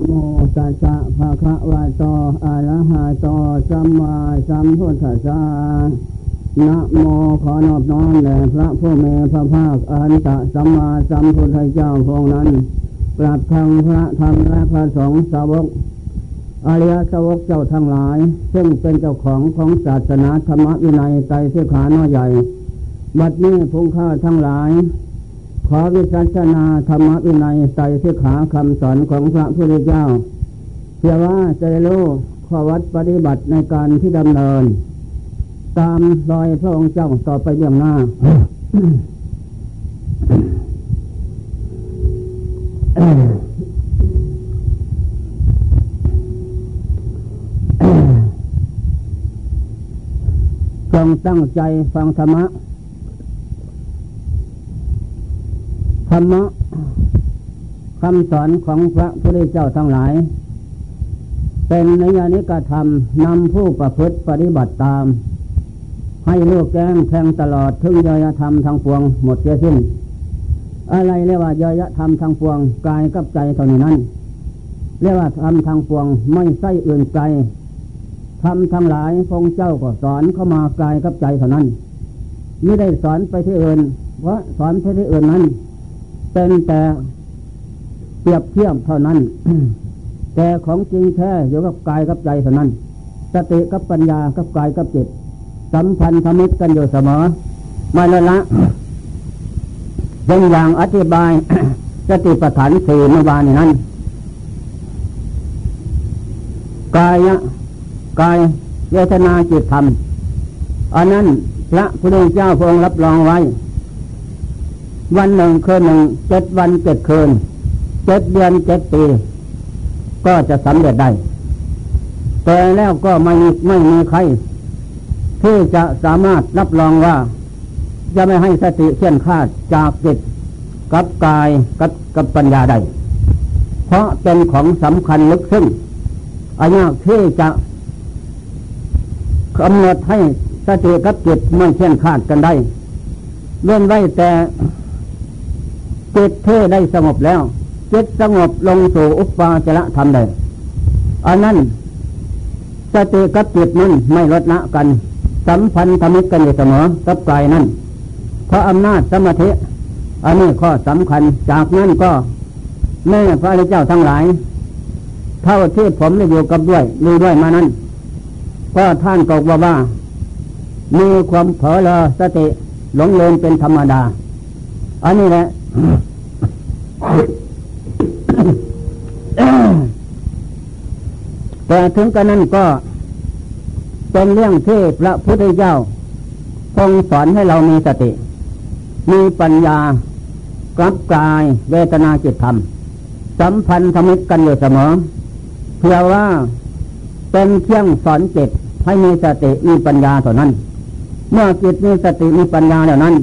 โมตัสสะภะคะวะโตอะระหะโตสัมมาสัมพุทธัสสะนะโมขอนอบน้อมแด่พระผู้มีพระภาคอรหันตสัมมาสัมพุทธเจ้าพงนั้นปรับทางพระธรรมและพระสงฆ์สาวกอริยสาวกเจ้าทั้งหลาย ซึ่งเป็นเจ้าของของศาสนาธรรมวินัยไตรสิขาน้อยใหญ่ บัดนี้พุงข้าทั้งหลาย ขอวิสัชนาธรรมวินัยไตรสิขาคำสอนของพระพุทธเจ้าเพื่อว่าจะรู้ข้อวัดปฏิบัติในการที่ดำเนิน ตามรอยพระองค์เจ้าต่อไปเบื้องหน้าจงตั้งใจฟังธรรมะ ธรรมะคำสอนของพระพุทธเจ้าทั้งหลาย เป็นนิยานิกธรรมนำผู้ประพฤติปฏิบัติตาม ให้ลูกแก้งแทงตลอดถึงยยธรรมทางปวงหมดเสียสิ้น อะไรเรียกว่ายยธรรมทางปวงกายกับใจเท่านี้นั้นเรียกว่าธรรมทางปวงไม่ใช่อื่นไกลทำทั้งหลายพงเจ้าก็สอนเข้ามากายกับใจเท่านั้นไม่ได้สอนไปที่อื่นเพราะสอนไปที่อื่นนั้น เป็นแต่เปรียบเทียบเท่านั้น แต่ของจริงแท้อยู่กับกายกับใจเท่านั้น สติกับปัญญากับกายกับจิต สัมพันธ์ธมิตรกันอยู่เสมอมาล้วละเป็นอย่างอธิบาย สติปัฏฐานสี่เมื่อวานนั้น กายกายเวทนาจิตธรรม อันนั้นพระพุทธเจ้าพรงรับรองไว้ วันหนึ่งคืนหนึ่งเจ็ดวันเจ็ดคืนเจ็ดเดือนเจ็ดปี ก็จะสำเร็จได้ แต่แล้วก็ไม่ไม่มีใคร ที่จะสามารถรับรองว่า จะไม่ให้สติเขี่ยนคาดจากจิตกับกายกับกับปัญญาได้ เพราะเป็นของสำคัญลึกซึ้งอันนี้ที่จะกำหนดให้สติกับจิตไม่เขี่ยนคาดกันได้เลื่อนไว้แต่ จิตเท่ได้สงบแล้วจิตสงบลงสู่อุปาจระธรรมได้อันนั้นสติกับจิตนั้นไม่ลดละกัน สัมพันธ์ธมิตกันอยู่เสมอกับกายนั้นเพราะอำนาจสมาธิอันนี้ข้อสำคัญจากนั้นก็แม่พระอริยเจ้าทั้งหลาย เท่าที่ผมได้อยู่กับด้วยดูด้วยมานั้นก็ท่านก็ว่าว่า มีความเผลอเลอสติหลงลืมเป็นธรรมดา อันนี้แหละ แต่ถึงกันนั้นก็เป็นเรื่องที่พระพุทธเจ้าทรงสอนให้เรามีสติ มีปัญญากลับกายเวทนาจิตธรรม สัมพันธ์ธมิตรกันอยู่เสมอเพื่อว่าเป็นเครื่องสอนจิตให้มีสติมีปัญญาเท่านั้น เมื่อจิตมีสติมีปัญญาเหล่านั้น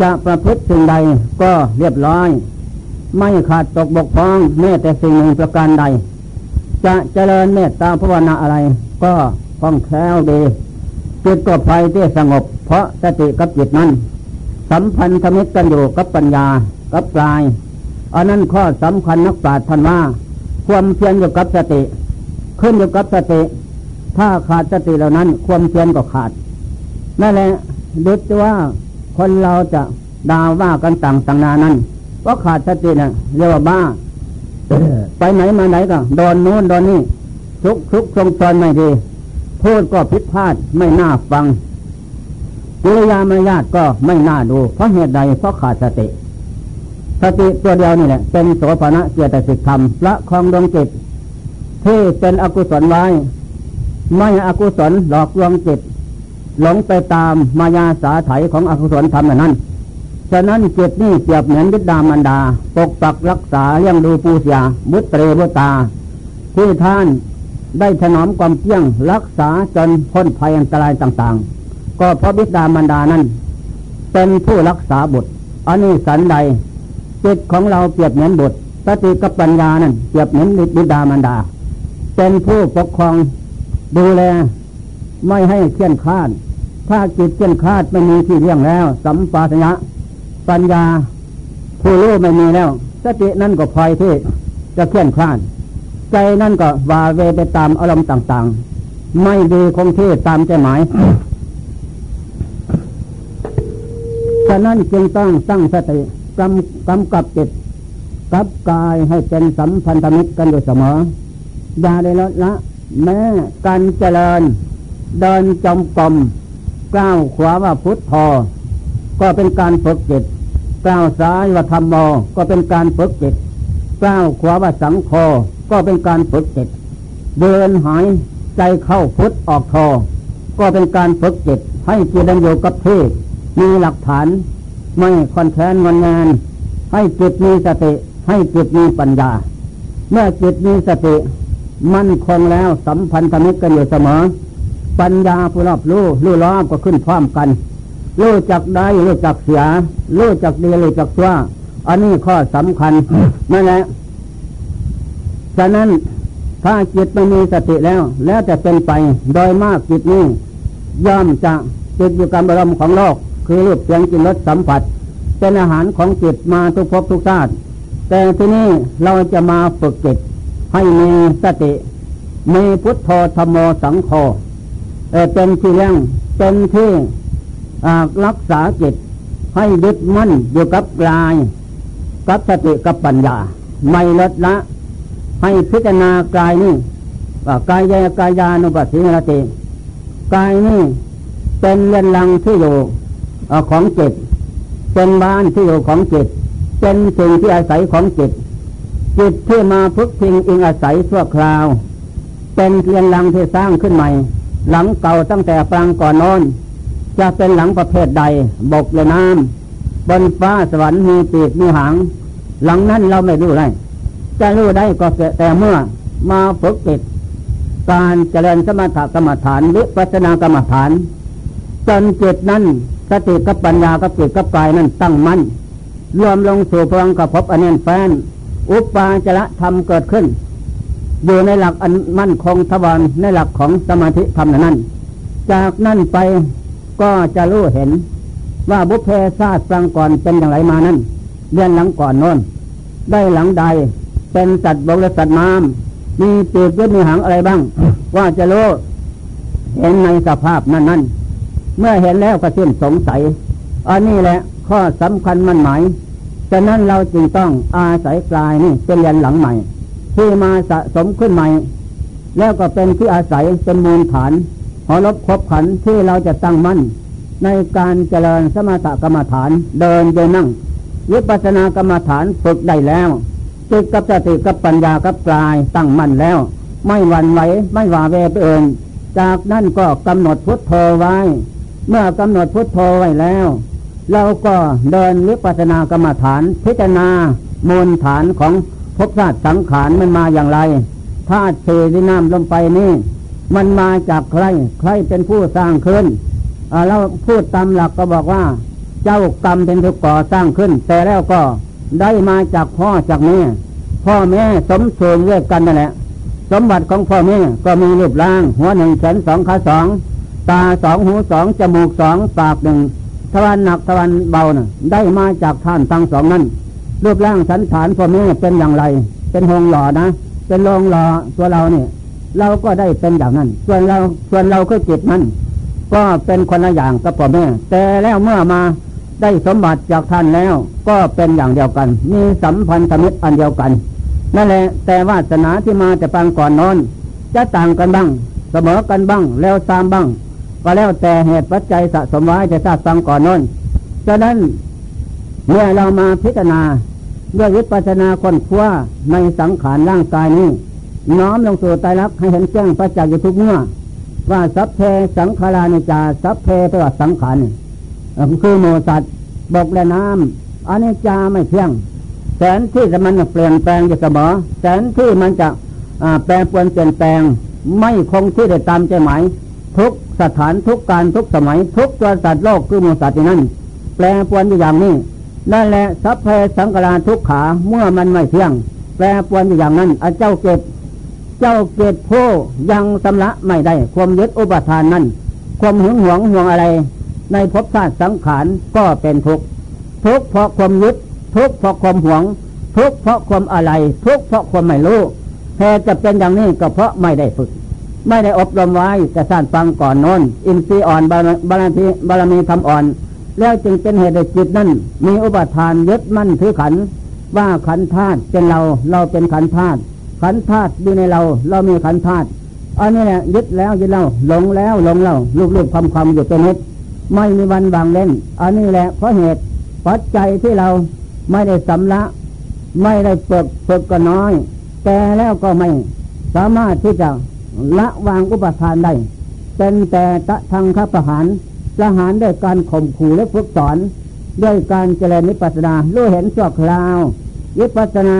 จะประพฤติสิ่งใดก็เรียบร้อย ไม่ขาดตกบกพร่องแม้แต่สิ่งหนึ่งประการใด จะเจริญเมตตาภาวนาอะไร ก็คล่องแคล่วดีจิตก็ไปที่สงบ เพราะสติกับจิตนั้น สัมพันธมิตรกันอยู่กับปัญญากับกายอันนั้นข้อสำคัญนักปราชญ์ท่านว่า ความเพียรอยู่กับสติ ขึ้นอยู่กับสติ ถ้าขาดสติเหล่านั้น ความเพียรก็ขาดนั่นแหละดูว่า คนเราจะด่าว่ากันต่างต่างนานั้นเพราะขาดสตินะ่ะเรียกว่าบ้า ไปไหนมาไหนก็โดนโน้นโดนนี่ทุกทุกทรงตอนไม่ดีพูดก็ผิดพลาดไม่น่าฟังกิริยามารยาทก็ไม่น่าดู เพราะเหตุใดเพราะขาดสติ สติตัวเดียวนี่แหละเป็นโสภณะเกียรติสิทธรรมละคองดวงจิตที่เป็นอกุศลไว้ ไม่อกุศลหลอกลวงจิต หลงไปตามมายาสาไถของอกุศลธรรมนั้นฉะนั้นเจิตนี่เปรียบเหมือนวิดามันดา ปกปักรักษาเลี้ยงดูปูเสียบุตรเตรบุตาที่ท่านได้ถนอมความเพียงรักษาจนพ้นภัยอันตรายต่างๆ ก็เพราะบิดามารดานั้น เป็นผู้รักษาบุตรอันนี้สันใดจิตของเราเปรียบเหมือนบุตรสติกับปัญญานั้นเปรียบเหมือนบิดามารดา เป็นผู้ปกครองดูแล ไม่ให้เคลื่อนคลาด ถ้าจิตเคลื่อนคลาดไม่มีที่เลี้ยงแล้ว สัมปาสญะปัญญาผู้รู้ไม่มีแล้ว สตินั่นก็พลอยที่จะเคลื่อนคลาด ใจนั่นก็วาเวไปตามอารมณ์ต่างๆ ไม่ดีคงที่ตามใจหมายฉะนั้นจึงต้องตั้งสติกำกำกับจิตกับกายให้เป็นสัมพันธมิตรกันอยู่เสมอ อย่าได้ลดละ แม้การเจริญ เดินจมกลมก้าวขวาว่าพุทธพอก็เป็นการฝึกจิตก้าวซ้ายว่าธรรมโมก็เป็นการฝึกจิตก้าวขวาว่าสังโฆก็เป็นการฝึกจิตเดินหายใจเข้าพุทธออกทอก็เป็นการฝึกจิตให้จิตดังอยู่กับที่มีหลักฐาน ไม่คอนแทนวันงาน ให้จิตมีสติให้จิตมีปัญญา เมื่อจิตมีสติ มั่นคงแล้วสัมพันธมิตรกันอยู่เสมอ ปัญญาผู้รอบรู้รู้รอบก็ขึ้นพร้อมกันรู้จักได้รู้จักเสียรู้จักดีรู้จักชั่วอันนี้ข้อสำคัญนั่นแหละฉะนั้นถ้าจิตไม่มีสติแล้ว แล้วจะเป็นไปโดยมากจิตนี้ย่อมจะติดอยู่กับอารมณ์ของโลก คือรูปเสียงกินรสสัมผัส เป็นอาหารของจิตมาทุกภพทุกชาติแต่ที่นี้เราจะมาฝึกจิตให้มีสติมีพุทโธธรรมโมสังโฆ เป็นที่เลี้ยงเป็นที่รักษาจิตให้ยึดมั่นอยู่กับกายกับสติกับปัญญา ไม่ลดละ ให้พิจารณากายนี่กายยกายานุปัสสินติกายนี่เป็นเรือนรังที่อยู่ของจิตเป็นบ้านที่อยู่ของจิตเป็นสิ่งที่อาศัยของจิตจิตที่มาพึกพิงอิงอาศัยชั่วคราว เป็นเพียงหลังที่สร้างขึ้นใหม่ หลังเก่าตั้งแต่ปรางก่อนนอน จะเป็นหลังประเภทใด บกหรือน้ำบนฟ้าสวรรค์มีปีกมีหาง หลังนั้นเราไม่รู้ได้จะรู้ได้ก็แต่เมื่อมาฝึกจิตการเจริญสมถกรรมฐานวิปัสสนากรรมฐานจนจิตนั้นสติกับปัญญากับจิตกับกายนั้นตั้งมั่นรวมลงสู่พลังกับพบอันเนนแฟนอุปาจระธรรมเกิดขึ้น อยู่ในหลักอันมั่นคงทวารในหลักของสมาธิธรรมนั้น จากนั้นไปก็จะรู้เห็นว่าบุพเพศาสตร์ฟังก่อนเป็นอย่างไรมานั้นเรียนหลังก่อนโน้นได้หลังใดเป็นสัตว์บกและสัตว์น้ำมีปีกยึดมีหางอะไรบ้าง ว่าจะรู้เห็นในสภาพนั้นนั้นเมื่อเห็นแล้วก็สิ้นสงสัย อันนี้แหละข้อสำคัญมันหมายฉะนั้นเราจึงต้องอาศัยกลายนี่เป็นเรียนหลังใหม่ ที่มาสะสมขึ้นใหม่ แล้วก็เป็นที่อาศัยเป็นมูลฐานหอรบครบขันที่เราจะตั้งมั่น ในการเจริญสมถกรรมฐานเดินโดยนั่งวิปัสสนากรรมฐานฝึกได้แล้วจิตกับสติกับปัญญากับกลายตั้งมั่นแล้ว ไม่หวั่นไหวไม่หวาเวไปเอินจากนั้นก็กำหนดพุทโธไว้ เมื่อกำหนดพุทโธไว้แล้ว เราก็เดินวิปัสสนากรรมฐานพิจารณามูลฐานของ ภพชาติสังขารมันมาอย่างไรธาตุเทที่น้ำลงไปนี่มันมาจากใคร ใครเป็นผู้สร้างขึ้นเราพูดตามหลักก็บอกว่า เจ้ากรรมเป็นผู้ก่อสร้างขึ้น แต่แล้วก็ได้มาจากพ่อจากแม่ พ่อแม่สมส่วนเรียกกันนั่นแหละ สมบัติของพ่อแม่ก็มีรูปร่าง หัวหนึ่งแขนสองขาสองตาสองหูสองจมูกสองปากหนึ่งทวันหนักทวันเบานะ่ะ ได้มาจากท่านทั้งสองนั้น รูปร่างสันฐานพ่อแม่เป็นอย่างไร เป็นหงหล่อนะ เป็นโลงหล่อตัวเราเนี่ย เราก็ได้เป็นอย่างนั้น ส่วนเราส่วนเราคือจิตนั้นก็เป็นคนละอย่างกับพ่อแม่ แต่แล้วเมื่อมาได้สมบัติจากท่านแล้ว ก็เป็นอย่างเดียวกัน มีสัมพันธมิตรอันเดียวกัน นั่นแหละ แต่วาสนาที่มาจะฟังก่อนนอน จะต่างกันบ้าง เสมอกันบ้าง แล้วตามบ้าง ก็แล้วแต่เหตุปัจจัยสะสมไว้จะทราบฟังก่อนน้นฉะนั้นเมื่อเรามาพิจารณา ด้วยวิปัสนาคนคว้าในสังขารร่างกายนี้ น้อมลงสู่ใจรักให้เห็นแจ้งประจักษ์อยู่ทุกเมื่อ ว่าสัพเพสังขารานิจาสัพเพแปลว่าสังขารคือโมสัตบกและน้ำอันนี้จาไม่เที่ยงแสนที่จะมันเปลี่ยนแปลงอยู่เสมอแสนที่มันจะแปรปรวนเปลี่ยนแปลง ไม่คงที่ได้ตามใจหมายทุกสถานทุกการทุกสมัย ทุกตัวสัตว์โลกคือมูสัตว์นั้นแปลปวนอยู่อย่างนี้ นั่นแหละสัพเพสังกราทุกขาเมื่อมันไม่เที่ยง แปลปวนอยู่อย่างนั้นอเจ้าเกตเจ้าเกตผู้ยังสำละไม่ได้ ความยึดอุปทานนั้น ความหึงหวงห่วงอะไร ในภพชาติสังขารก็เป็นทุกทุกเพราะความยึดทุกเพราะความหวง ทุกเพราะความอะไร ทุกเพราะความไม่รู้เหตุจะเป็นอย่างนี้ก็เพราะไม่ได้ฝึก ไม่ได้อบรมไว้จะสร้างฟังก่อนโน้นอินทรีย์อ่อนบารบารมีบารมีทำอ่อน แล้วจึงเป็นเหตุให้จิตนั้นมีอุปทานยึดมั่นถือขัน ว่าขันธาตุเป็นเราเราเป็นขันธาตุขันธาตุอยู่ในเรา เรามีขันธาตุอันนี้แหละยึดแล้วยึดเล่าหลงแล้วหลงเล่าลูกลูกคำคำอยู่เป็นนิดไม่มีวันวางเล่น อันนี้แหละเพราะเหตุปัจจัยที่เราไม่ได้สำละ ไม่ได้ฝึกฝึกก็น้อย แต่แล้วก็ไม่สามารถที่จะละวางอุปทานได้ เป็นแต่ตะทางข้าประหาร ประหารด้วยการข่มขู่และฝึกสอน ด้วยการเจริญนิพพานารู้เห็นชั่วคราววิปัสนา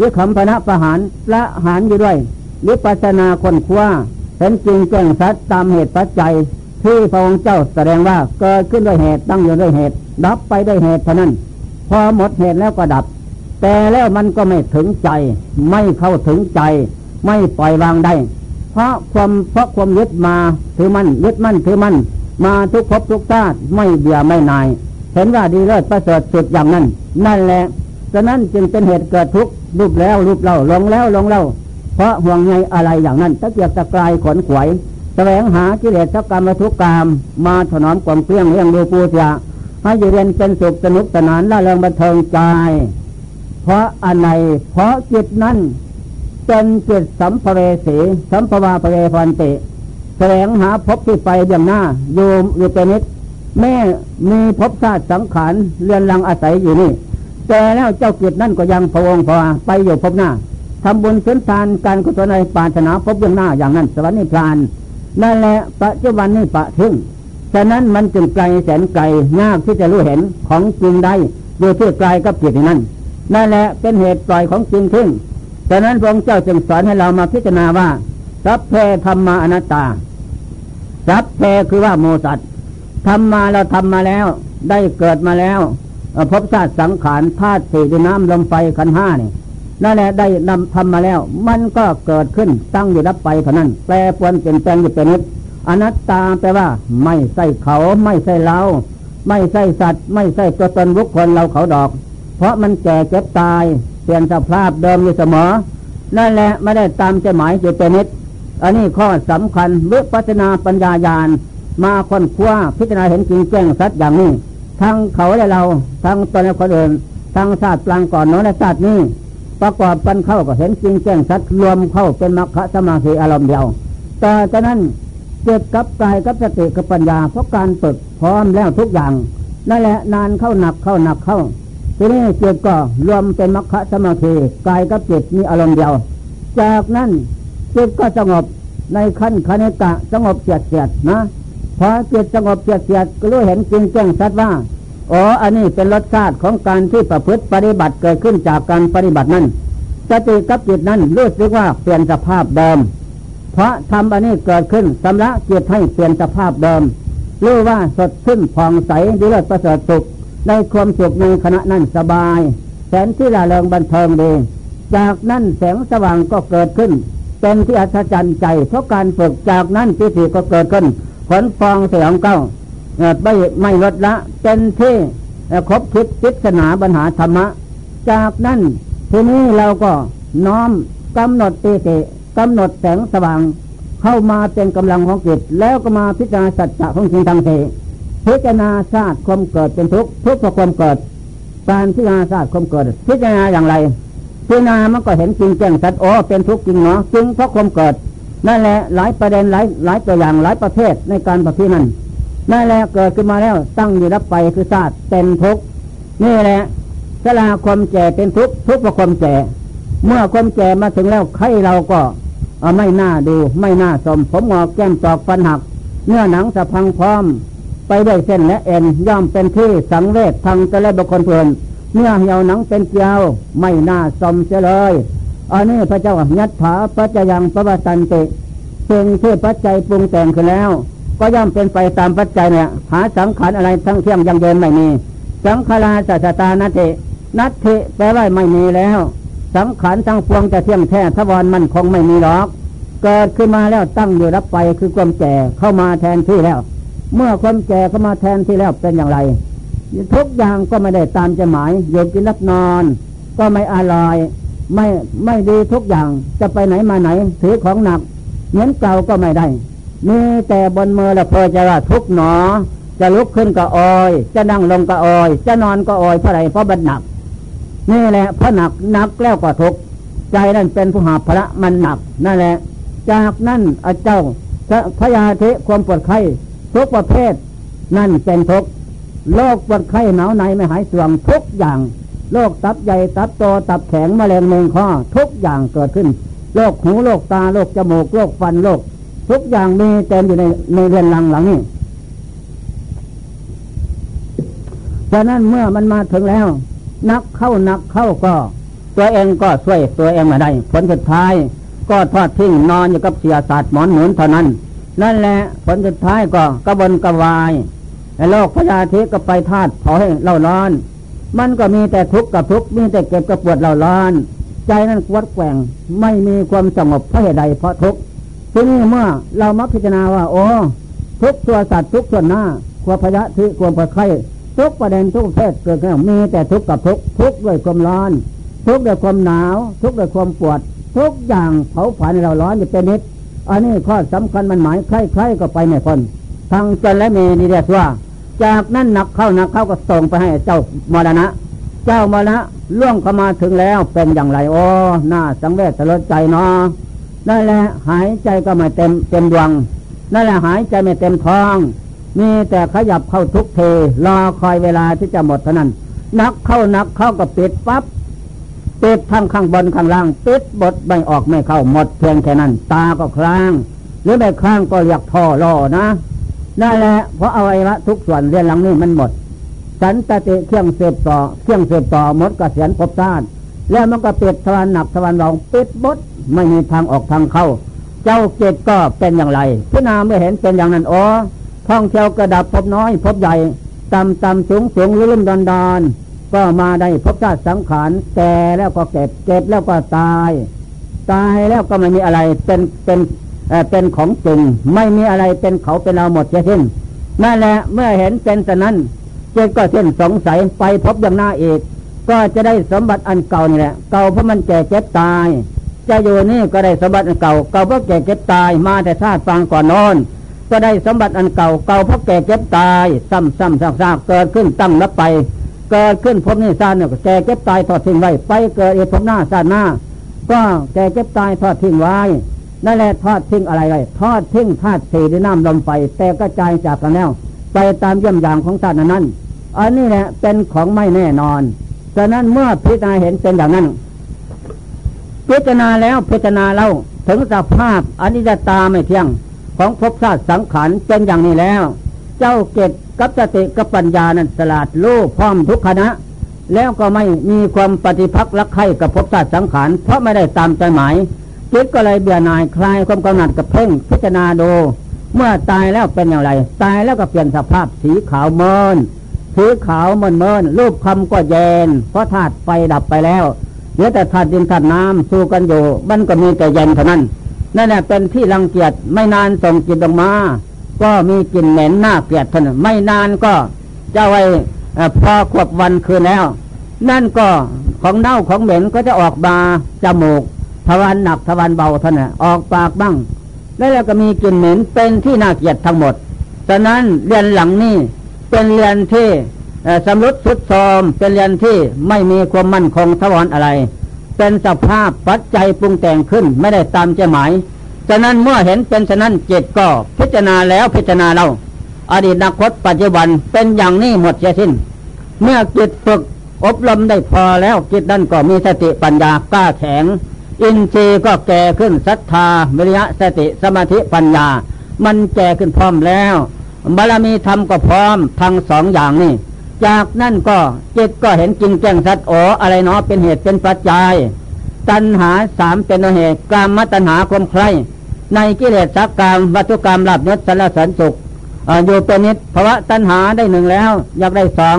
วิคำพนะประหารละหารอยู่ด้วยวิปัสนาคนคว้าเห็นจริงแจ้งสัตตามเหตุปัจจัยที่พระองค์เจ้าแสดงว่าเกิดขึ้นด้วยเหตุตั้งอยู่ด้วยเหตุ ดับไปด้วยเหตุเท่านั้น พอหมดเหตุแล้วก็ดับ แต่แล้วมันก็ไม่ถึงใจ ไม่เข้าถึงใจ ไม่ปล่อยวางได้ เพราะความเพราะความยึดมาถือมันยึดมั่นถือมั่น มาทุกภพทุกชาติไม่เบื่อไม่นาย เห็นว่าดีเลิศประเสริฐสุดอย่างนั้น นั่นแหละฉะนั้นจึงเป็นเหตุเกิดทุกข์รูปแล้วรูปเล่าลงแล้วลงเล่า เพราะห่วงใยอะไรอย่างนั้นตะเกียกตะกายขนขวยแสวงหากิเลสกรรมทุกกรรมมาถนอมความเพียงเลี้ยงดูปูเสียให้อยู่เรียนเป็นสุขสนุกสนานละเริงบันเทิงใจ เพราะอันไหนเพราะจิตนั้นเป็นจิตสัมภเวสีสัมภวาภเวพันติ แสวงหาพบที่ไปอย่างหน้า โยมอยู่เป็นนิดแม่มีพบชาติสังขารเรือนรังอาศัยอยู่นี่ แต่แล้วเจ้ากินั่นก็ยังพะวงพอไปอยู่พบหน้าทำบุญเสริมทานการกุศลในปาถนาพบยังหน้าอย่างนั้น สวรรค์นิพพาน นั่นแหละปัจจุบันนี้ปะทึงฉะนั้นมันจึงไกลแสนไกลยากที่จะรู้เห็นของจริงได้อยู่ที่ไกลกับจิตนั้นนั่นแหละเป็นเหตุปล่อยของจริงทึงฉะนั้นพระองค์เจ้าจึงสอนให้เรามาพิจารณาว่า สัพเพธรรมาอนัตตา สัพเพคือว่าโมสัตทำมาเราทำมาแล้ว ได้เกิดมาแล้วพบชาติสังขารธาตุสี่ดินน้ำลมไฟขันห้านี่นั่นแหละได้นำทำมาแล้ว มันก็เกิดขึ้นตั้งอยู่รับไปเท่านั้น แปรปวนเปลี่ยนแปลงอยู่เป็นนิดอนัตตาแปลว่า ไม่ใช่เขาไม่ใช่เรา ไม่ใช่สัตว์ ไม่ใช่ตัวตนบุคคลเราเขาดอก เพราะมันแก่เจ็บตาย เปลี่ยนสภาพเดิมอยู่เสมอ นั่นแหละไม่ได้ตามใจหมายอยู่เป็นนิด อันนี้ข้อสำคัญวิปัสนาปัญญายาณมาค้นคว้าพิจารณาเห็นจริงแจ้งสัตว์อย่างนี้ ทั้งเขาและเรา ทั้งตนและคนอื่น ทั้งชาสติกลางก่อนโน้นและชาสตินี้ ประกอบกันเข้าก็เห็นจริงแจ้งชัดรวมเข้าเป็นมรรคสมาธิอารมณ์เดียว แต่จากนั้นเจ็บกับกายกับสติกับปัญญา เพราะการฝึกพร้อมแล้วทุกอย่าง นั่นแหละนานเข้าหนักเข้าหนักเข้าทีนี้จิตก็รวมเป็นมรรคสมาธิกายกับจิตมีอารมณ์เดียว จากนั้น จิตก็สงบในขั้นคณิกะสงบเสียดเสียดนะพอจิตสงบเสียดเสียดก็รู้เห็นจริงแจ้งชัดว่าอ๋ออันนี้เป็นรสชาติของการที่ประพฤติปฏิบัติเกิดขึ้นจากการปฏิบัตินั้นสติกับจิตนั้นรู้สึกว่าเปลี่ยนสภาพเดิม เพราะทำอันนี้เกิดขึ้นสำระจิตให้เปลี่ยนสภาพเดิมรู้ว่าสดขึ้นผ่องใสดีเลิศประเสริฐสุขในความสุขในขณะนั้นสบาย แสนที่ละเริงบันเทิงดีจากนั้นแสงสว่างก็เกิดขึ้น เป็นที่อัศจรรย์ใจ เพราะการฝึกจากนั้นปิติก็เกิดขึ้นผลฟองเสียงเก้าไม่ไม่ลดละเป็นที่ครบคิดพิศนาปัญหาธรรมะ จากนั้นทีนี้เราก็น้อมกำหนดปีติกำหนดแสงสว่าง เข้ามาเป็นกำลังของจิตแล้วก็มาพิจารณาสัจจะของจริงทางเทพิจารณาชาติความเกิดเป็นทุกข์ทุกข์เพราะความเกิด การพิจารณาชาติความเกิด พิจารณาอย่างไร พิจารณามันก็เห็นจริงแจ้งสัจโอ้เป็นทุกข์จริงเนาะจริงเพราะความเกิดนั่นแหละหลายประเด็นหลายหลายตัวอย่างหลายประเภทในการปฏินั้นนั่นแหละเกิดขึ้นมาแล้วตั้งอยู่รับไปคือศาสตร์เป็นทุกข์นี่แหละสลาความแก่เป็นทุกข์ทุกข์เพราะความแก่เมื่อความแก่มาถึงแล้วใครเราก็ไม่น่าดูไม่น่าสม ผมงอกแก้มตอกฟันหัก เนื้อหนังสะพังพร้อม ไปด้วยเส้นและเอ็นย่อมเป็นที่สังเวชทางจะเลยบุคคลเพลิน เนื้อเหี่ยวหนังเป็นเกลียวไม่น่าสมเสียเลยอันนี้พระเจ้ายัตถาปัจจยังปวัตันติสิ่งที่ปัจจัยปรุงแต่งขึ้นแล้ว ก็ย่อมเป็นไปตามปัจจัยเนี่ยหาสังขารอะไรทั้งเที่ยงยังเดินไม่มี สังขาราสัจตานัตินัตติแปลว่าไม่มีแล้ว สังขารทั้งพวงจะเที่ยงแท้ทวารมันคงไม่มีหรอก เกิดขึ้นมาแล้วตั้งอยู่รับไปคือความแก่เข้ามาแทนที่แล้ว เมื่อความแก่เข้ามาแทนที่แล้วเป็นอย่างไร ทุกอย่างก็ไม่ได้ตามใจหมายโยกินรับนอน ก็ไม่อร่อย ไม่ไม่ดีทุกอย่างจะไปไหนมาไหน ถือของหนัก เหมือนเก่าก็ไม่ได้มีแต่บนมือละเพอจะว่าทุกหนอ จะลุกขึ้นก็ออย จะนั่งลงก็ออย จะนอนก็ออยเพราะอะไรเพราะบันหนักนี่แหละเพราะหนักหนักแล้วก็ทุกใจนั่นเป็นผู้หาพระมันหนักนั่นแหละ จากนั้นอาเจ้าพยาธิความปวดไข้ทุกประเภท นั่นเป็นทุก โรคปวดไข้หนาวในไม่หายเสื่อมทุกอย่างโรคตับใหญ่ตับโตตับแข็งมะเร็งเมงข้อทุกอย่างเกิดขึ้นโรคหูโรคตาโรคจมูกโรคฟันโรคทุกอย่างมีเต็มอยู่ในในเรือนรังหลังนี้ฉะนั้นเมื่อมันมาถึงแล้ว นักเข้านักเข้าก็ ตัวเองก็ช่วยตัวเองมาได้ ผลสุดท้าย ก็ทอดทิ้งนอนอยู่กับเสียศาสตร์หมอนหนุนเท่านั้น นั่นแหละผลสุดท้ายก็กระบนกระวาย โลกพยาธิก็ไปธาตุเผาให้เล่าร้อน มันก็มีแต่ทุกข์กับทุกข์มีแต่เก็บกับปวดเล่าร้อน ใจนั้นกวดแกว่งไม่มีความสงบเพราะเหตุใดเพราะทุกข์ทีนี้เมื่อเรามาพิจารณาว่า โอ้ทุกตัวสัตว์ทุกส่วนหน้าความพยาธิความปวดไข้ทุกประเด็นทุกเพศเกิดขึ้นมีแต่ทุกข์กับทุกข์ทุกข์ด้วยความร้อน ทุกข์ด้วยความหนาว ทุกข์ด้วยความปวด ทุกอย่างเผาผลาญเราร้อนอยู่เป็นนิดอันนี้ข้อสำคัญมันหมายใครๆก็ไปในคน ทางจนและเมีนี่เรียกว่า จากนั้นหนักเข้าหนักเข้าก็ส่งไปให้เจ้ามรณะ เจ้ามรณะล่วงเข้ามาถึงแล้วเป็นอย่างไรโอ้หน้าสังเวชสลดใจเนาะนั่นแหละหายใจก็ไม่เต็มเต็มดวงนั่นแหละหายใจไม่เต็มท้อง มีแต่ขยับเข้าทุกเทรอคอยเวลาที่จะหมดเท่านั้น นักเข้านักเข้าก็ปิดปับ๊บปิดทั้งข้างบนข้างล่างปิดบทไม่ออกไม่เข้าหมดเพียงแค่นั้น ตาก็คลาง หรือไม่คลางก็เรียกท่อรอนะ นั่นแหละเพราะเอาไว้ละทุกส่วนเรียนหลังนี้มันหมด สันตติเครื่องเสพต่อ เครื่องเสพต่อหมดกเกษียณภพชาติแล้วมันก็ปิดทวารหนักทวารเบาปิดบดไม่มีทางออกทางเข้า เจ้าเกตก็เป็นอย่างไรพิณาเมื่อเห็นเป็นอย่างนั้นอ๋อท่องเที่ยวกระดับพบน้อยพบใหญ่ต่ำต่ำสูงสูงลุ่มดอนดอนก็มาได้พบชาติสังขารแก่แล้วก็เก็บเก็บแล้วก็ตาย ตายแล้วก็ไม่มีอะไรเป็นเป็น เป็นของจริงไม่มีอะไรเป็นเขาเป็นเราหมดเสียสิ้นนั่นแหละเมื่อเห็นเป็นแต่นั้นเจก็เส้นสงสัยไปพบอย่างหน้าอีกก็จะได้สมบัติอันเก่านี่แหละ เก่าเพราะมันแก่เจ็บตาย จะอยู่นี่ก็ได้สมบัติอันเก่า เก่าเพราะแก่เจ็บตายมาแต่ชาติฟังก่อนนอน ก็ได้สมบัติอันเก่า เก่าเพราะแก่เจ็บตาย ซ้ำซ้ำซากซากเกิดขึ้นตั้งนับไป เกิดขึ้นพบนี่ชาติเนี่ยแก่เจ็บตายทอดทิ้งไว้ ไปเกิดอีกพบหน้าชาติหน้า ก็แก่เจ็บตายทอดทิ้งไว้ นั่นแหละทอดทิ้งอะไรเลยทอดทิ้งธาตุสี่ด้วยน้ำลมไฟแต่กระจายจากกันแล้วไปตามเยี่ยมอย่างของชาตินั้น อันนี้แหละเป็นของไม่แน่นอนฉะนั้นเมื่อพิจารณาเห็นเป็นอย่างนั้น พิจารณาแล้วพิจารณาเล่าถึงสภาพอนิจจตาไม่เที่ยง ของภพชาติสังขารเป็นอย่างนี้แล้ว เจ้าเกตกับสติกับปัญญานั้นสลาดลูกพร้อมทุกขณะ แล้วก็ไม่มีความปฏิพักษ์รักใคร่กับภพชาติสังขารเพราะไม่ได้ตามใจหมาย จิตก็เลยเบื่อหน่ายคลายความกำหนัดกับเพ่งพิจารณาดู เมื่อตายแล้วเป็นอย่างไร ตายแล้วก็เปลี่ยนสภาพสีขาวเมินสีขาวเมินเมินรูปคำก็เย็นเพราะธาตุไฟดับไปแล้วเหลือแต่ธาตุดินธาตุน้ำสู้กันอยู่มันก็มีแต่เย็นเท่านั้นนั่นแหละเป็นที่รังเกียจไม่นานส่งจิตออกมา ก็มีกลิ่นเหม็นหน้าเกลียดท่านไม่นานก็จะไว้พอขวบวันคืนแล้ว นั่นก็ของเน่าของเหม็นก็จะออกมาจมูก ทวารหนักทวารเบาท่านออกปากบ้าง แล้วก็มีกลิ่นเหม็นเป็นที่น่าเกลียดทั้งหมดฉะนั้นเรียนหลังนี้เป็นเรือนที่สำรุดสุดโทมเป็นเรือนที่ไม่มีความมั่นคงทวารอะไร เป็นสภาพปัจจัยปรุงแต่งขึ้นไม่ได้ตามใจหมายฉะนั้นเมื่อเห็นเป็นฉะนั้นเจตก็พิจารณาแล้วพิจารณาเราอดีตอนาคตปัจจุบันเป็นอย่างนี้หมดเสียสิ้น เมื่อจิตฝึกอบรมได้พอแล้วจิตนั้นก็มีสติปัญญากล้าแข็ง อินทรีย์ก็แก่ขึ้นศรัทธาวิริยะสติสมาธิปัญญา มันแก่ขึ้นพร้อมแล้วบารมีธรรมก็พร้อมทั้งสองอย่างนี่จากนั่นก็จิตก็เห็นจริงแจ้งสัตว์โออะไรเนาะเป็นเหตุเป็นปัจจัย ตัณหาสามเป็นเหตุกามตัณหาความใครในกิเลสสักกรรมวัตถุกรรมลาบยศสารสันสุขอยู่เป็นนิดภาวะตัณหาได้หนึ่งแล้ว อยากได้สอง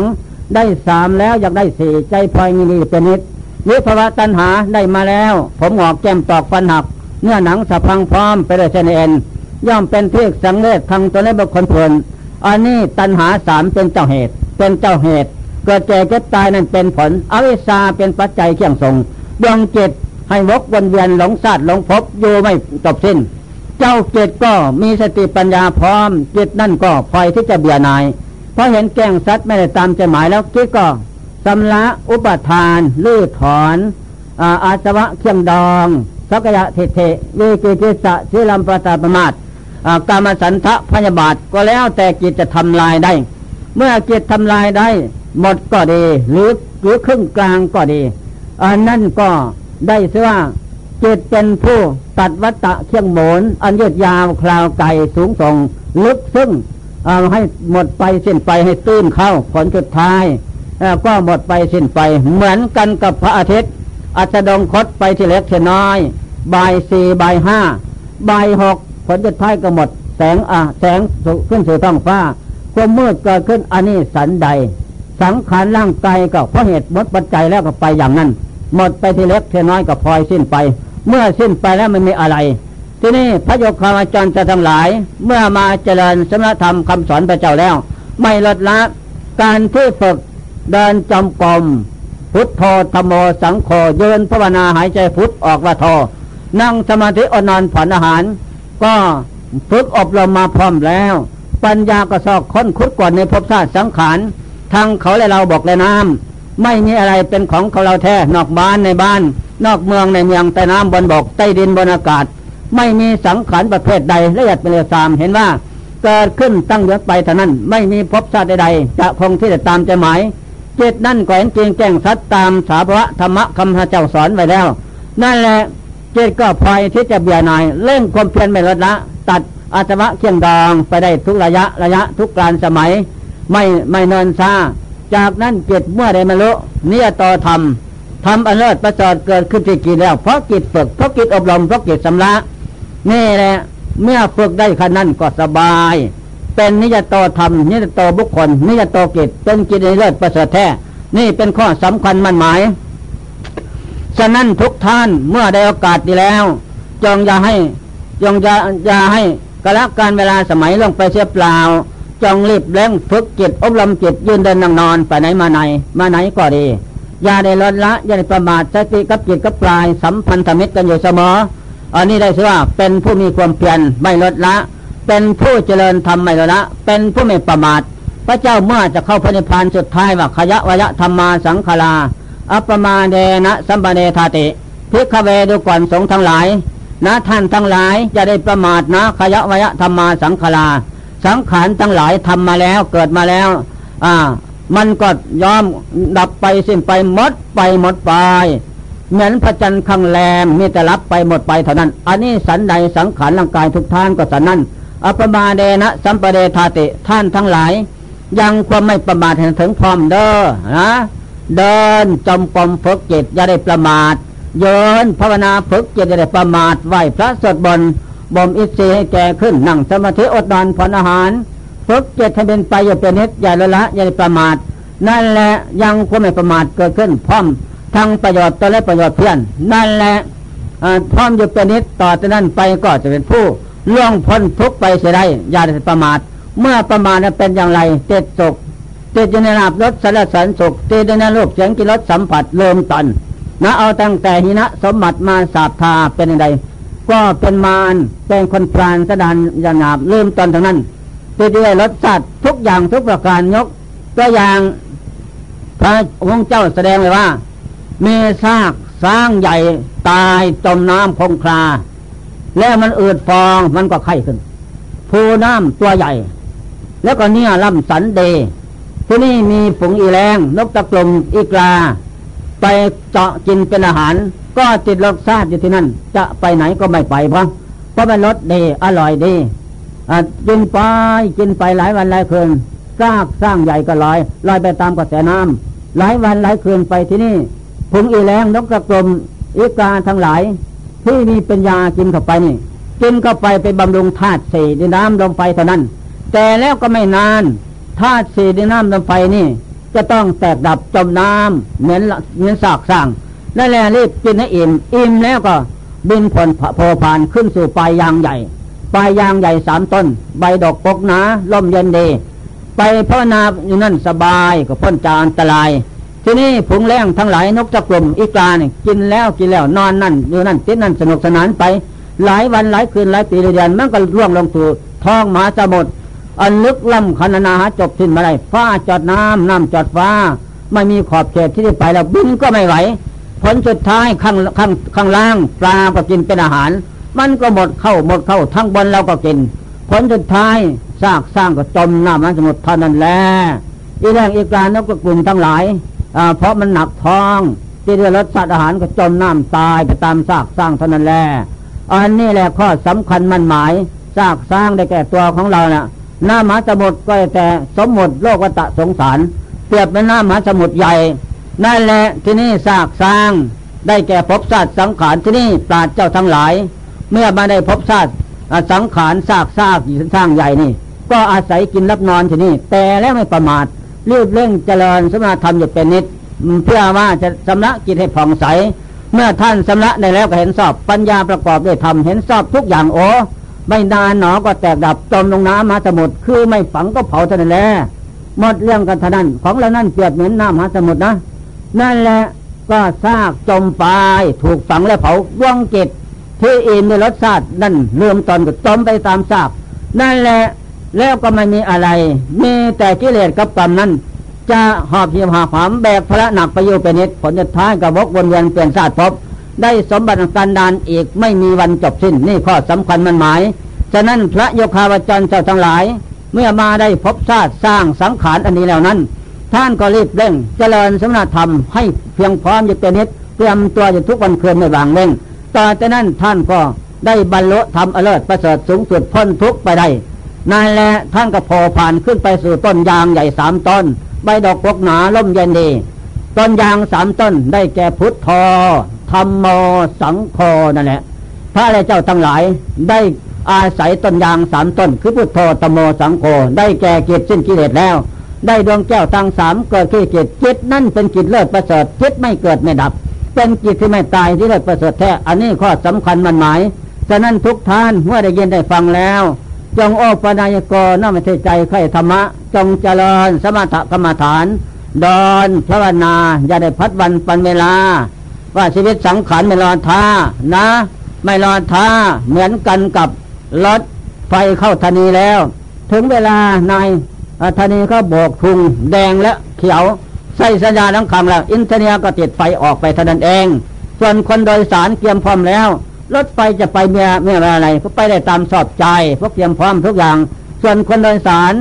ได้สามแล้วอยากได้สี่ใจพลอยมีนีเป็นนิด วิภาวะตัณหาได้มาแล้ว ผมหอกแก้มตอกฟันหัก เนื้อหนังสะพังพร้อมไปเลยเชนเอ็นย่อมเป็นเพียกสังเลศทางตัวในบุคคลเพลินอันนี้ตัณหาสามเป็นเจ้าเหตุ เป็นเจ้าเหตุ เกิดแก่เก็บตายนั่นเป็นผล อวิชชาเป็นปัจจัยเขี่ยงส่งดวงจิตให้วกวนเวียนหลงสัตว์หลงพบอยู่ไม่จบสิ้น เจ้าจิตก็มีสติปัญญาพร้อมจิตนั่นก็พลอยที่จะเบียนายเพราะเห็นแก้งสัตว์ไม่ได้ตามใจหมายแล้วจิตก็ สำละอุปทานลื้อถอนอาสวะเคียงดองสักยะเทเทวิกิจิสะสิลัมปตาประมาทกามสันทะพยาบาทก็แล้วแต่จิตจะทำลายได้ เมื่อจิตทำลายได้ หมดก็ดี หรือหรือครึ่งกลางก็ดีอันนั้นก็ได้เสียว่าจิตเป็นผู้ตัดวัตตะเคียงหมนอันยืดยาวคลาวไก่สูงส่งลึกซึ่งเอาให้หมดไปสิ้นไปให้ตื้นเข้าผลสุดท้าย ก็หมดไปสิ้นไป เหมือนกันกับพระอาทิตย์ อัจดงคตไปที่เล็กที่น้อยบายสี่บายห้าบายหกผลสุดท้ายก็หมด แสงอะแสงขึ้นสู่ท้องฟ้า ความมืดเกิดขึ้นอันนี้สันใด สังขารร่างกายก็เพราะเหตุหมดปัจจัยแล้วก็ไปอย่างนั้น หมดไปที่เล็กที่น้อยก็พลอยสิ้นไป เมื่อสิ้นไปแล้วมันมีอะไร ที่นี่พระโยคาวาจารย์จะทั้งหลาย เมื่อมาเจริญสมณธรรมคำสอนพระเจ้าแล้ว ไม่ลดละการที่ฝึก เดินจำกรมพุทโธธรรมโมสังโฆเยินภาวนาหายใจพุทออกว่าโทนั่งสมาธิอนอนผ่อนอาหาร ก็ฝึกอบรมมาพร้อมแล้ว ปัญญาก็สอกค้นคุดกว่าในภพชาติสังขารทางเขาและเราบอกเลยน้ำไม่มีอะไรเป็นของเขาเราแท้นอกบ้านในบ้าน นอกเมืองในเมืองใต้น้ำบนบกใต้ดินบนอากาศ ไม่มีสังขารประเภทใดละเอียดเป็นเรื่องสามเห็นว่าเกิดขึ้นตั้งเยอะไปเท่านั้น ไม่มีภพชาติใดๆจะคงที่จะตามใจหมาย จิตนั่นแขวนจริงแจ้งสัตตามสาภวะธรรมะคำพระเจ้าสอนไว้แล้ว นั่นแหละจิตก็พลอยที่จะเบียนายเล่งความเพียรไม่ลดละตัดอาสวะเคียงดองไปได้ทุกระยะระยะทุกการสมัย ไม่ไม่เนินซาจากนั้นจิตเมื่อใดมาลุเนี่ยต่อทำทำอันเลิศประเสริฐเกิดขึ้นที่กิจแล้วเพราะกิจฝึกเพราะกิจอบรมเพราะกิจสำละนี่แหละเมื่อฝึกได้ขนาดนั้นก็สบาย เป็นนิยตโตธรรม นิยตโตบุคคล นิยตโตกิจเป็นกิจในเลิศประเสริฐแท้ นี่เป็นข้อสำคัญมั่นหมาย ฉะนั้นทุกท่านเมื่อได้โอกาสดีแล้ว จงอย่าให้จงอย่าอย่าให้กระลักการเวลาสมัยลงไปเสียเปล่า จงรีบเร่งฝึกจิตอบรมจิตยืนเดินนั่งนอนไปไหนมาไหน มาไหนก็ดี อย่าได้ลดละ อย่าได้ประมาทสติกับจิตกับปลายสัมพันธมิตรกันอยู่เสมอ อันนี้ได้ชื่อว่าเป็นผู้มีความเพียรไม่ลดละ เป็นผู้เจริญธรรมไม่ละเป็นผู้ไม่ประมาท พระเจ้าเมื่อจะเข้าพระนิพพานสุดท้ายว่าขยะวยะธรรมาสังขาราอัปมาเดนะสัมปเนธาติพิกเวดูก่อนสงทั้งหลาย นะท่านทั้งหลายจะได้ประมาทนะขยะวยะธรรมาสังขาราสังขารทั้งหลายทำมาแล้วเกิดมาแล้ว อ่า มันก็ยอมดับไปสิ้นไปหมดไปหมดไปเหมือนพระจันทร์ข้างแรมมีแต่รับไปหมดไปเท่านั้น อันนี้สันใดสังขารร่างกายทุกท่านก็สันนั้น อปมาเดนะสัมปเดธาติท่านทั้งหลาย ยังความไม่ประมาทถึงพร้อมเด้อนะเดินจมกรมฝึกจิตอย่าได้ประมาทเยินภาวนาฝึกจิตอย่าได้ประมาทไหวพระสดบนบ่มอิสรีให้แก่ขึ้นนั่งสมาธิอดนอนผ่อนอาหารฝึกจิตให้เป็นไปอย่าเป็นนิดอย่าละละอย่าได้ประมาทนั่นแหละยังความไม่ประมาทเกิดขึ้นพร้อมทั้งประโยชน์ตัวและประโยชน์เพื่อน นั่นแหละพร้อมอยู่เป็นนิดต่อจากนั้นไปก็จะเป็นผู้ ล่วงพ้นทุกไปเสียได้อย่าได้ประมาท เมื่อประมาทเป็นอย่างไรเต็ดสุขติดอยู่ในนาบรถสารสันสุขติดในโลกเสียงกิรสสัมผัสเริ่มต้นนะเอาตั้งแต่หินะสมบัติมาสาบทาเป็นอย่างไรก็เป็นมารเป็นคนพรานสดานยานาบเริ่มต้นทั้งนั้นติดด้วยรสสัตว์ทุกอย่างทุกประการยกตัวอย่างพระองค์เจ้าแสดงเลยว่ามีซากสร้างใหญ่ตายจมน้ำคงคลา แล้วมันอืดฟองมันก็ไข้ขึ้นผูน้ำตัวใหญ่ แล้วก็เนี่ยลำสันเดที่นี่มีฝงอีแรงนกตะกลมอีกลา ไปเจาะกินเป็นอาหาร ก็ติดรสชาติอยู่ที่นั่น จะไปไหนก็ไม่ไปเพราะเพราะมันรสดีอร่อยดีกินไปกินไปหลายวันหลายคืนซากสร้างใหญ่ก็ลอยลอยไปตามกระแสน้ำหลายวันหลายคืนไปที่นี่ผงอีแรงนกตะกลมอีกาทั้งหลาย ที่มีปัญญากินเข้าไปนี่กินเข้าไปไปบำรุงธาตุสี่ดินน้ำลมไฟเท่านั้น แต่แล้วก็ไม่นานธาตุสี่ดินน้ำลมไฟนี่ จะต้องแตกดับจมน้ำเหมือนเหมือนสากสร้างนั่นแหละรีบกินให้อิ่มอิ่มแล้วก็บินผลโพพานขึ้นสู่ปลายยางใหญ่ปลายยางใหญ่สามต้น ใบดอกกกหนาล่มเย็นดี ไปภาวนาอยู่นั่นสบายก็พ้นจากอันตราย ทีนี้ผงแรงทั้งหลายนกตะกลุ่มอีกาเนี่ยกินแล้วกินแล้วนอนนั่นอยู่นั่นติดนั่นสนุกสนานไป หลายวันหลายคืนหลายปีเดือนมันก็ร่วงลงสู่ท้องหมาสมุทรอันลึกล้ำคณนาหาจบสิ้นมาได้ฟ้าจอดน้ำน้ำจอดฟ้า ไม่มีขอบเขตที่จะไปแล้วบินก็ไม่ไหวผลสุดท้ายข้างข้างข้างล่างปลาก็กินเป็นอาหาร มันก็หมดเข้าหมดเข้าทั้งบนเราก็กิน ผลสุดท้ายซากสร้างก็จมน้ำมันสมุทรเท่านั้นแหละอีแรงอีกกานกกลุ่มทั้งหลาย เพราะมันหนักท้องที่ได้รสชาติอาหารก็จมน้ำตายไปตามซากสร้างเท่านั้นแหละอันนี้แหละข้อสำคัญมันหมายซากสร้างได้แก่ตัวของเราเนะ่ะหน้าหมาสมุทรก็แต่สมมติโลกวัตสงสารเปรียบเป็นหน้าหมาสมุทรใหญ่นั่นแหละที่นี่ซากสร้าง ได้แก่พบชาติสังขารที่นี่ปราดเจ้าทั้งหลาย เมื่อมาได้พบชาติสังขารซากซากสร้างใหญ่นี่ ก็อาศัยกินรับนอนที่นี่ แต่แล้วไม่ประมาท รีบเร่งเจริญสมาธรรมอยู่เป็นนิด เพื่อว่าจะสำระกิจให้ผ่องใส เมื่อท่านสำระได้แล้วก็เห็นสอบปัญญาประกอบด้วยธรรมเห็นสอบทุกอย่างโอ้ไม่นานหนอก็แตกดับจมลงน้ำมหาสมุทรคือไม่ฝังก็เผาเท่านั้นแหละหมดเรื่องกันท่านั้นของเรานั่นเปรียบเหมือนน้ำมหาสมุทรนะ นั่นแหละก็ซากจมไปถูกฝังและเผาว่องจิตที่อินในรสชาตินั่นเริ่มตอนก็จมไปตามซากนั่นแหละ แล้วก็ไม่มีอะไร มีแต่กิเลสกับกรรมนั้น จะหอบเหี่ยวหาความแบกพระหนักไปอยู่เป็นนิดผลจะท้ายกับวกวนเวียนเปลี่ยนชาติพบ ได้สมบัติการดานอีกไม่มีวันจบสิ้นนี่ข้อสำคัญมันหมาย ฉะนั้นพระโยคาวจรเจ้าทั้งหลาย เมื่อมาได้พบชาติสร้างสังขารอันนี้แล้วนั้น ท่านก็รีบเร่ง เจริญสมณธรรมให้เพียงพร้อมอยู่เป็นนิดเตรียมตัวอยู่ทุกวันคืนไม่วางเล่งต่อจากนั้นท่านก็ได้บรรลุธรรมอเลิศประเสริฐสูงสุดพ้นทุกไปได้ นั่นแหละท่านก็พอผ่านขึ้นไปสู่ต้นยางใหญ่สามต้น ใบดอกพกหนาล่มเย็นดีต้นยางสามต้นได้แก่พุทธอธรรมโมสังโฆนั่นแหละพระอะไรเจ้าทั้งหลายได้อาศัยต้นยางสามต้น คือพุทโธธรรมโมสังโฆได้แก่กิจสิ้นกิเลสแล้ว ได้ดวงแก้วตั้งสามเกิดขึ้นกิจจิตนั่นเป็นกิจเลิศประเสริฐจิตไม่เกิดไม่ดับ เป็นกิจที่ไม่ตายที่เลิศประเสริฐแท้อันนี้ข้อสำคัญมันหมายฉะนั้นทุกท่านเมื่อได้ยินได้ฟังแล้ว จงโอปนายกรน้อมเทใจไข่ธรรมะ จงเจริญสมถกรรมฐาน ดอนพระวนา อย่าได้พัดวันปันเวลา ว่าชีวิตสังขารไม่รอท่านะ ไม่รอท่าเหมือนกันกับรถไฟเข้าธนีแล้ว ถึงเวลาในธนีเขาโบกทุงแดงและเขียว ใส่สัญญาณทั้งคำแล้ว อินเทเนียก็ติดไฟออกไปเท่านั้นเอง ส่วนคนโดยสารเตรียมพร้อมแล้ว รถไฟจะไปเมื่อเมื่ออะไรก็ไปได้ตามสอบใจพวกเตรียมพร้อมทุกอย่าง ส่วนคนโดยสาร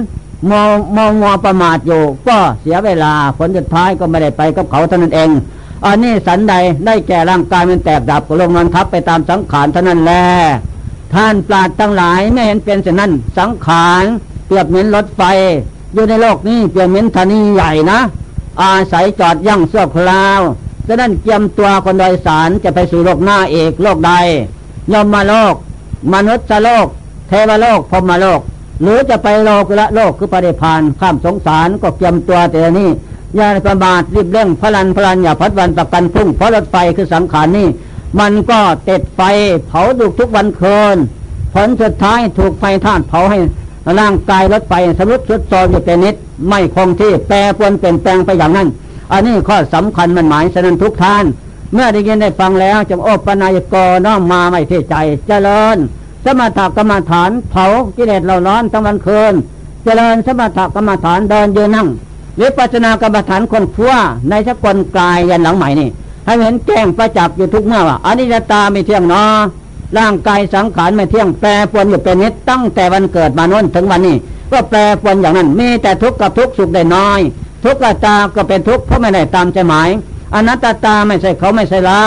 มองมองงอประมาทอยู่ ก็เสียเวลาผลสุดท้ายก็ไม่ได้ไปกับเขาเท่านั้นเองอันนี้สันใดได้แก่ร่างกายมันแตกดับก็ลงนอนทับไปตามสังขารเท่านั้นแหละท่านปราดทั้งหลายไม่เห็นเป็นเช่นนั้น สังขารเปรียบเหมือนรถไฟ อยู่ในโลกนี้เปรียบเหมือนธนีใหญ่นะ อาศัยจอดยั่งเสื้อคราว จะนั้นเกียมตัวคนโดยสารจะไปสู่โลกหน้าเอกโลกใดยมมาโลก มนุษย์โลก เทวโลกพรมโลก หรือจะไปโลกุละโลกคือปฏิพานข้ามสงสารก็เกียมตัวแต่นี้อย่าประมาทรีบเร่งพลันพลันอย่าพัดวันประกันพุ่งเพราะรถไฟคือสังขารนี่มันก็ติดไฟเผาดุกทุกวันคืนผลสุดท้ายถูกไฟท่านเผาให้ร่างกายรถไฟสมุดสุดโซมอยู่เป็นนิดไม่คงที่แปรปรวนเปลี่ยนแปลงไปอย่างนั้น อันนี้ข้อสำคัญมันหมายฉะนั้นทุกท่าน เมื่อได้ยินได้ฟังแล้วจงโอปนายกน้อมมาไม่เทใจเจริญ สมถกรรมฐานเผากิเลสเราร้อนทั้งวันคืน เจริญสมถกรรมฐานเดินยืนนั่งวิปัสนากรรมฐานคนขั้วในสกลกายยันหลังใหม่นี่ ให้เห็นแก้งประจักษ์อยู่ทุกเมื่อว่าอนิจจตาไม่เที่ยงเนาะร่างกายสังขารไม่เที่ยงแปรปรวนอยู่เป็นนิดตั้งแต่วันเกิดมาโน้นถึงวันนี้ ก็แปรปรวนอย่างนั้นมีแต่ทุกข์กับทุกข์สุขได้น้อย ทุกข์ตาก็เป็นทุกข์เพราะไม่ได้ตามใจหมายอนัตตาไม่ใช่เขาไม่ใช่เรา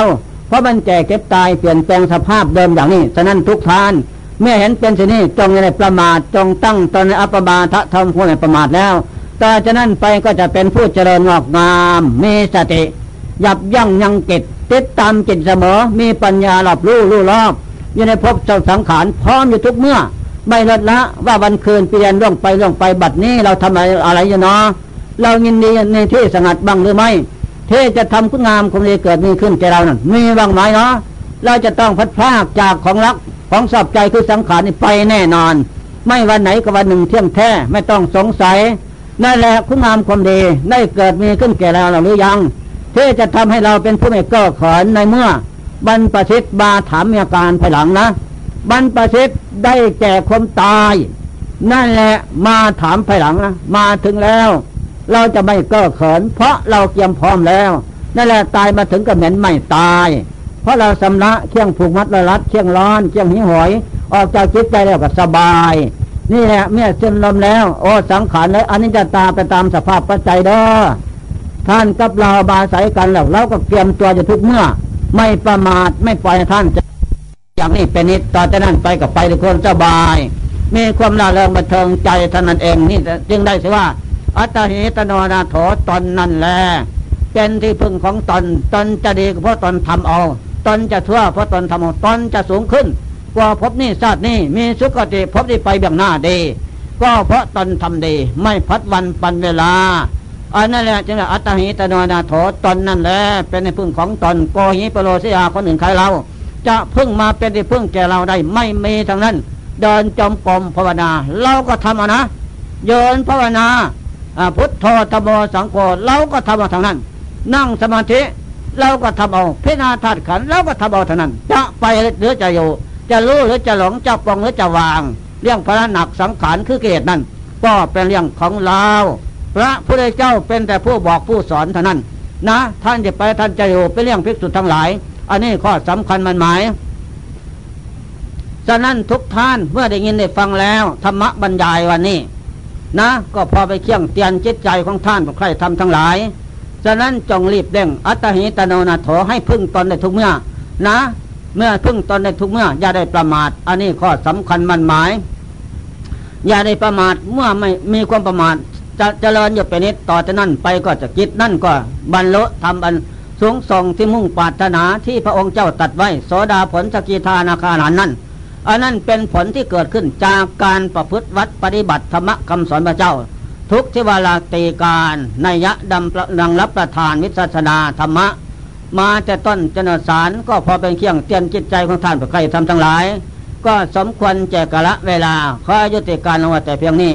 เพราะมันแก่เก็บตายเปลี่ยนแปลงสภาพเดิมอย่างนี้ฉะนั้นทุกทาน เมื่อเห็นเป็นเช่นนี้จงในประมาทจงตั้งตนในอัปมาทะทำผู้ในประมาทแล้วต่อจากนั้นไปก็จะเป็นผู้เจริญงอกงาม มีสติยับยั้งยังกิจติดตามจิตเสมอ มีปัญญาหลับรู้รู้รอบอยู่ในภพเจ้าสังขารพร้อมอยู่ทุกเมื่อ ไม่ลดละว่าวันคืนเปลี่ยนเรื่องไปเรื่องไปบัดนี้เราทำอะไรอะไรอยู่เนาะ เรายินดีในที่สงัดบ้างหรือไม่เทจะทำคุณงามคงจะเกิดมีขึ้นแก่เรานั่นมีบ้างไหมเนาะเราจะต้องพัดพลากจากของรักของสอบใจคือสังขารนี่ไปแน่นอน ไม่วันไหนก็วันหนึ่งเที่ยงแท้ไม่ต้องสงสัยนั่นแหละคุณงามความดีได้เกิดมีขึ้นแก่เราหรือยังที่จะทำให้เราเป็นผู้ไม่เก้อขอนในเมื่อบรรพชิตบาถามมีอาการภายหลังนะบรรพชิตได้แก่ความตาย นั่นแหละมาถามภายหลังนะมาถึงแล้ว เราจะไม่เก้อเขิน เพราะเราเตรียมพร้อมแล้วนั่นแหละตายมาถึงก็เหม็นไม่ตาย เพราะเราสำละเคี่ยงผูกมัดละรัดเคี่ยงร้อนเคี่ยงหิหอย ออกจากจิตใจแล้วก็สบาย นี่แหละเมื่อสิ้นลมแล้ว โอ้สังขารเลยอันนี้จะตาไปตามสภาพปัจจัยเด้อท่านกับเราบาศัยกันแล้วเราก็เตรียมตัวจะทุกเมื่อ ไม่ประมาทไม่ปล่อยท่านจะอย่างนี้เป็นนิดต่อจากนั้นไปกับไปทุกคนสบาย มีความร่าเริงบันเทิงใจท่านั้นเองนี่จึงได้สิว่า อัตหิตโนนาโถตนนั่นแหละเป็นที่พึ่งของตนตนจะดีเพราะตนทำเอาตนจะชั่วเพราะตนทำเอาตนจะสูงขึ้น กว่าภพนี้ชาตินี้มีสุขติภพนี้ไปเบื้องหน้าดี ก็เพราะตนทำดี ไม่พัดวันปันเวลาอันนั่นแหละจึงอัตหิตโนนาโถตนนั่นแหละเป็นที่พึ่งของตนโกหิปโลสิยาคนอื่นใครเรา จะพึ่งมาเป็นที่พึ่งแก่เราได้ไม่มีทางนั้น เดินจมกรมภาวนา เราก็ทำนะเยินภาวนา พุทโธธรรมโมสังโฆเราก็ทำเอาทางนั้น นั่งสมาธิเราก็ทำเอาพิจารณาธาตุขันเราก็ทำเอาทางนั้น จะไปหรือจะอยู่ จะรู้หรือจะหลงจะปลงหรือจะวาง เรื่องพระหนักสังขารคือเกตนั้น ก็เป็นเรื่องของเราพระพุทธเจ้าเป็นแต่ผู้บอกผู้สอนเท่านั้น นะ ท่านจะไปท่านจะอยู่เป็นเรื่องภิกษุทั้งหลาย อันนี้ข้อสำคัญมันหมายฉะนั้นทุกท่านเมื่อได้ยินได้ฟังแล้วธรรมบรรยายวันนี้ นะ ก็พอไปเคี่ยงเตียนจิตใจของท่านของใครทำทั้งหลาย ฉะนั้นจงรีบเร่งอัตหิตโนนาโถให้พึ่งตนในทุกเมื่อนะ เมื่อพึ่งตนในทุกเมื่อ อย่าได้ประมาท อันนี้ข้อสำคัญมันหมาย อย่าได้ประมาทเมื่อไม่มีความประมาทจะเจริญอยู่เป็นนิดต่อจากนั้นไปก็จะกิจนั่นก็บรรลุทำอันสูงส่งที่มุ่งปรารถนาที่พระองค์เจ้าตัดไว้โสดาผลสกิทานาคานันนั้น อันนั้นเป็นผลที่เกิดขึ้นจากการประพฤติวัดปฏิบัติธรรมคำสอนพระเจ้า ทุกทิวาลาตีการนัยยะดำประดังรับประทานวิสัชนาธรรมะ มาแต่ต้นจนสารก็พอเป็นเครื่องเตือนจิตใจของท่านผู้ใครทำทั้งหลาย ก็สมควรแจกกะละเวลาขอยุติการลงว้แต่เพียงนี้